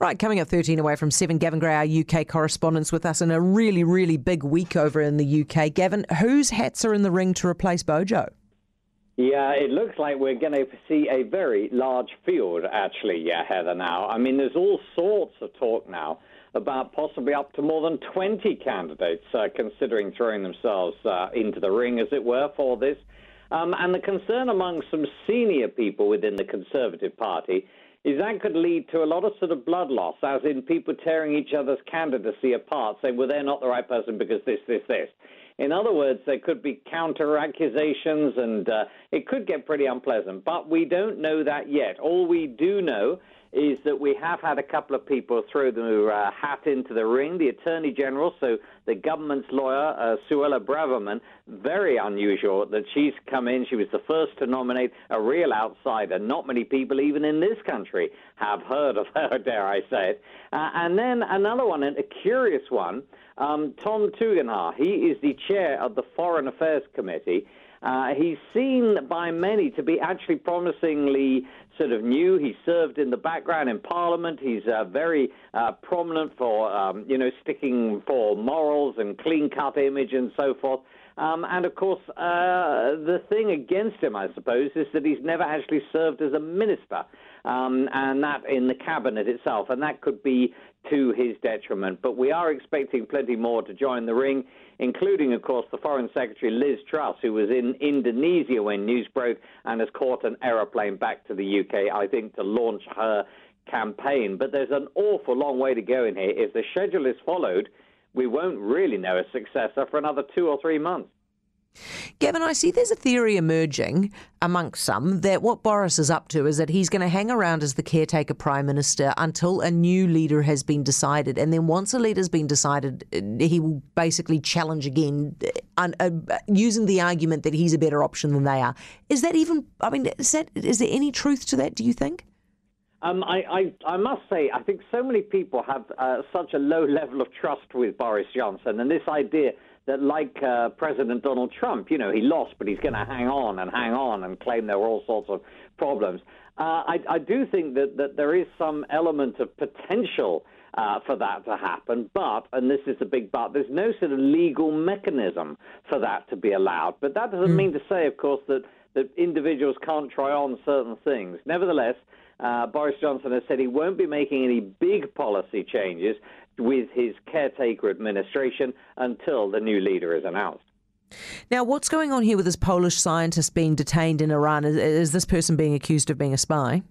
Right, coming up 13 away from 7, Gavin Gray, our UK correspondent, with us in a really, really big week over in the UK. Gavin, whose hats are in the ring to replace Bojo? Yeah, it looks like we're going to see a very large field, actually, yeah, Heather, now. I mean, there's all sorts of talk now about possibly up to more than 20 candidates uh, considering throwing themselves uh, into the ring, as it were, for this. Um, and the concern among some senior people within the Conservative Party is that could lead to a lot of sort of blood loss, as in people tearing each other's candidacy apart, saying, well, they're not the right person because this, this, this. In other words, there could be counter accusations and uh, it could get pretty unpleasant. But we don't know that yet. All we do know is that we have had a couple of people throw their uh, hat into the ring. The Attorney General, so the government's lawyer, uh, Suella Braverman, very unusual that she's come in. She was the first to nominate a real outsider. Not many people, even in this country, have heard of her, dare I say it. Uh, and then another one, and a curious one, um, Tom Tugendhat. He is the chair of the Foreign Affairs Committee. Uh, he's seen by many to be actually promisingly sort of new. He served in the background in Parliament. He's uh, very uh, prominent for, um, you know, sticking for morals and clean-cut image and so forth. Um, and of course, uh, the thing against him, I suppose, is that he's never actually served as a minister, um, and that in the cabinet itself, and that could be to his detriment. But we are expecting plenty more to join the ring, including, of course, the Foreign Secretary Liz Truss, who was in Indonesia when news broke and has caught an aeroplane back to the UK, I think, to launch her campaign. But there's an awful long way to go in here. If the schedule is followed, we won't really know a successor for another two or three months. Gavin, I see there's a theory emerging amongst some that what Boris is up to is that he's going to hang around as the caretaker prime minister until a new leader has been decided. And then once a leader's been decided, he will basically challenge again, uh, uh, using the argument that he's a better option than they are. Is that even, I mean, is, that, is there any truth to that, do you think? Um, I, I, I, must say, I think so many people have uh, such a low level of trust with Boris Johnson, and this idea that, like uh, President Donald Trump, you know, he lost, but he's going to hang on and hang on and claim there were all sorts of problems. Uh, I, I, do think that, that there is some element of potential uh, for that to happen, but, and this is the big but, there's no sort of legal mechanism for that to be allowed. But that doesn't mm. mean to say, of course, that, that individuals can't try on certain things. Nevertheless, uh, Boris Johnson has said he won't be making any big policy changes, with his caretaker administration until the new leader is announced. Now, what's going on here with this Polish scientist being detained in Iran? Is, is, this person being accused of being a spy?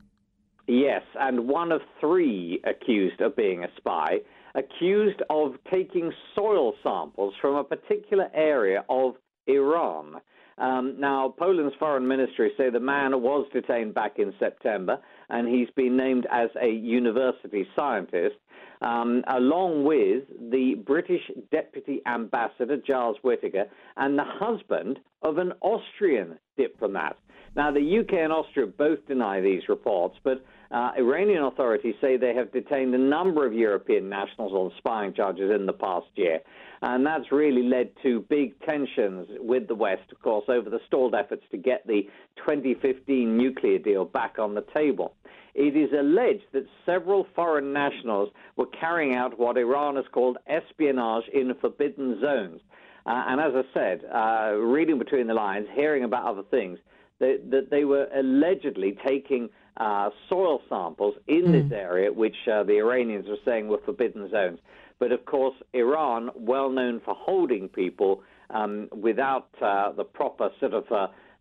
Yes, and one of three accused of being a spy, accused of taking soil samples from a particular area of Iran. Um, now, Poland's foreign ministry say the man was detained back in September, and he's been named as a university scientist um, along with the British Deputy Ambassador, Giles Whittaker, and the husband of an Austrian diplomat. Now, the UK and Austria both deny these reports, but uh, Iranian authorities say they have detained a number of European nationals on spying charges in the past year. And that's really led to big tensions with the West, of course, over the stalled efforts to get the 2015 nuclear deal back on the table. It is alleged that several foreign nationals were carrying out what Iran has called espionage in forbidden zones. Uh, and as I said, uh, reading between the lines, hearing about other things, that, that they were allegedly taking uh, soil samples in mm. this area, which uh, the Iranians were saying were forbidden zones. But of course, Iran, well known for holding people um, without uh, the proper sort of,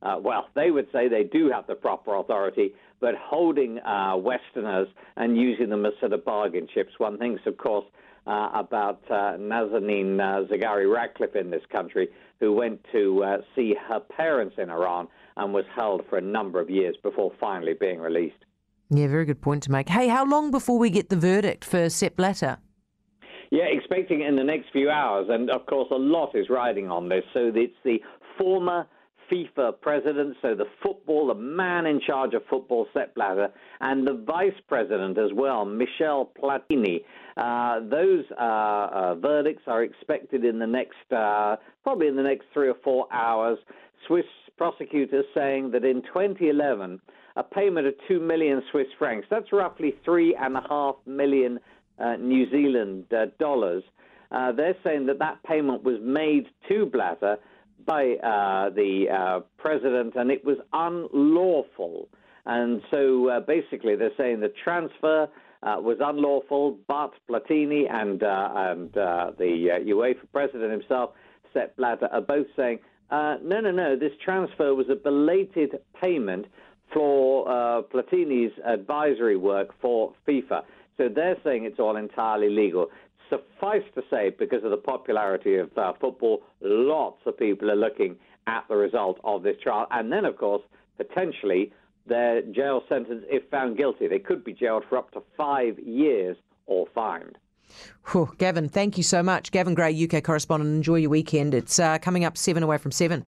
uh, well, they would say they do have the proper authority, but holding uh, Westerners and using them as sort of bargain chips. One thinks, of course, uh, about uh, Nazanin uh, Zaghari Ratcliffe in this country, who went to uh, see her parents in Iran and was held for a number of years before finally being released. Yeah, very good point to make. Hey, how long before we get the verdict for Sepp Blatter? Yeah, expecting it in the next few hours. And of course, a lot is riding on this. So it's the former FIFA president, so the football, the man in charge of football, Sepp Blatter, and the vice president as well, Michel Platini. Uh, those uh, uh, verdicts are expected in the next, uh, probably in the next three or four hours. Swiss prosecutors saying that in 2011, a payment of 2 million Swiss francs. That's roughly 3.5 million uh, New Zealand uh, dollars. They're saying that that payment was made to Blatter by uh, the uh, president and it was unlawful. And so uh, basically, they're saying the transfer was unlawful, but Platini and, and the UEFA president himself, Sepp Blatter, are both saying uh, no, no, no. This transfer was a belated payment for uh, Platini's advisory work for FIFA. So they're saying it's all entirely legal. Suffice to say, because of the popularity of uh, football, lots of people are looking at the result of this trial. And then, of course, potentially their jail sentence if found guilty. They could be jailed for up to five years or fined. Whew, Gavin, thank you so much. Gavin Gray, UK correspondent. Enjoy your weekend. It's uh, coming up seven away from seven.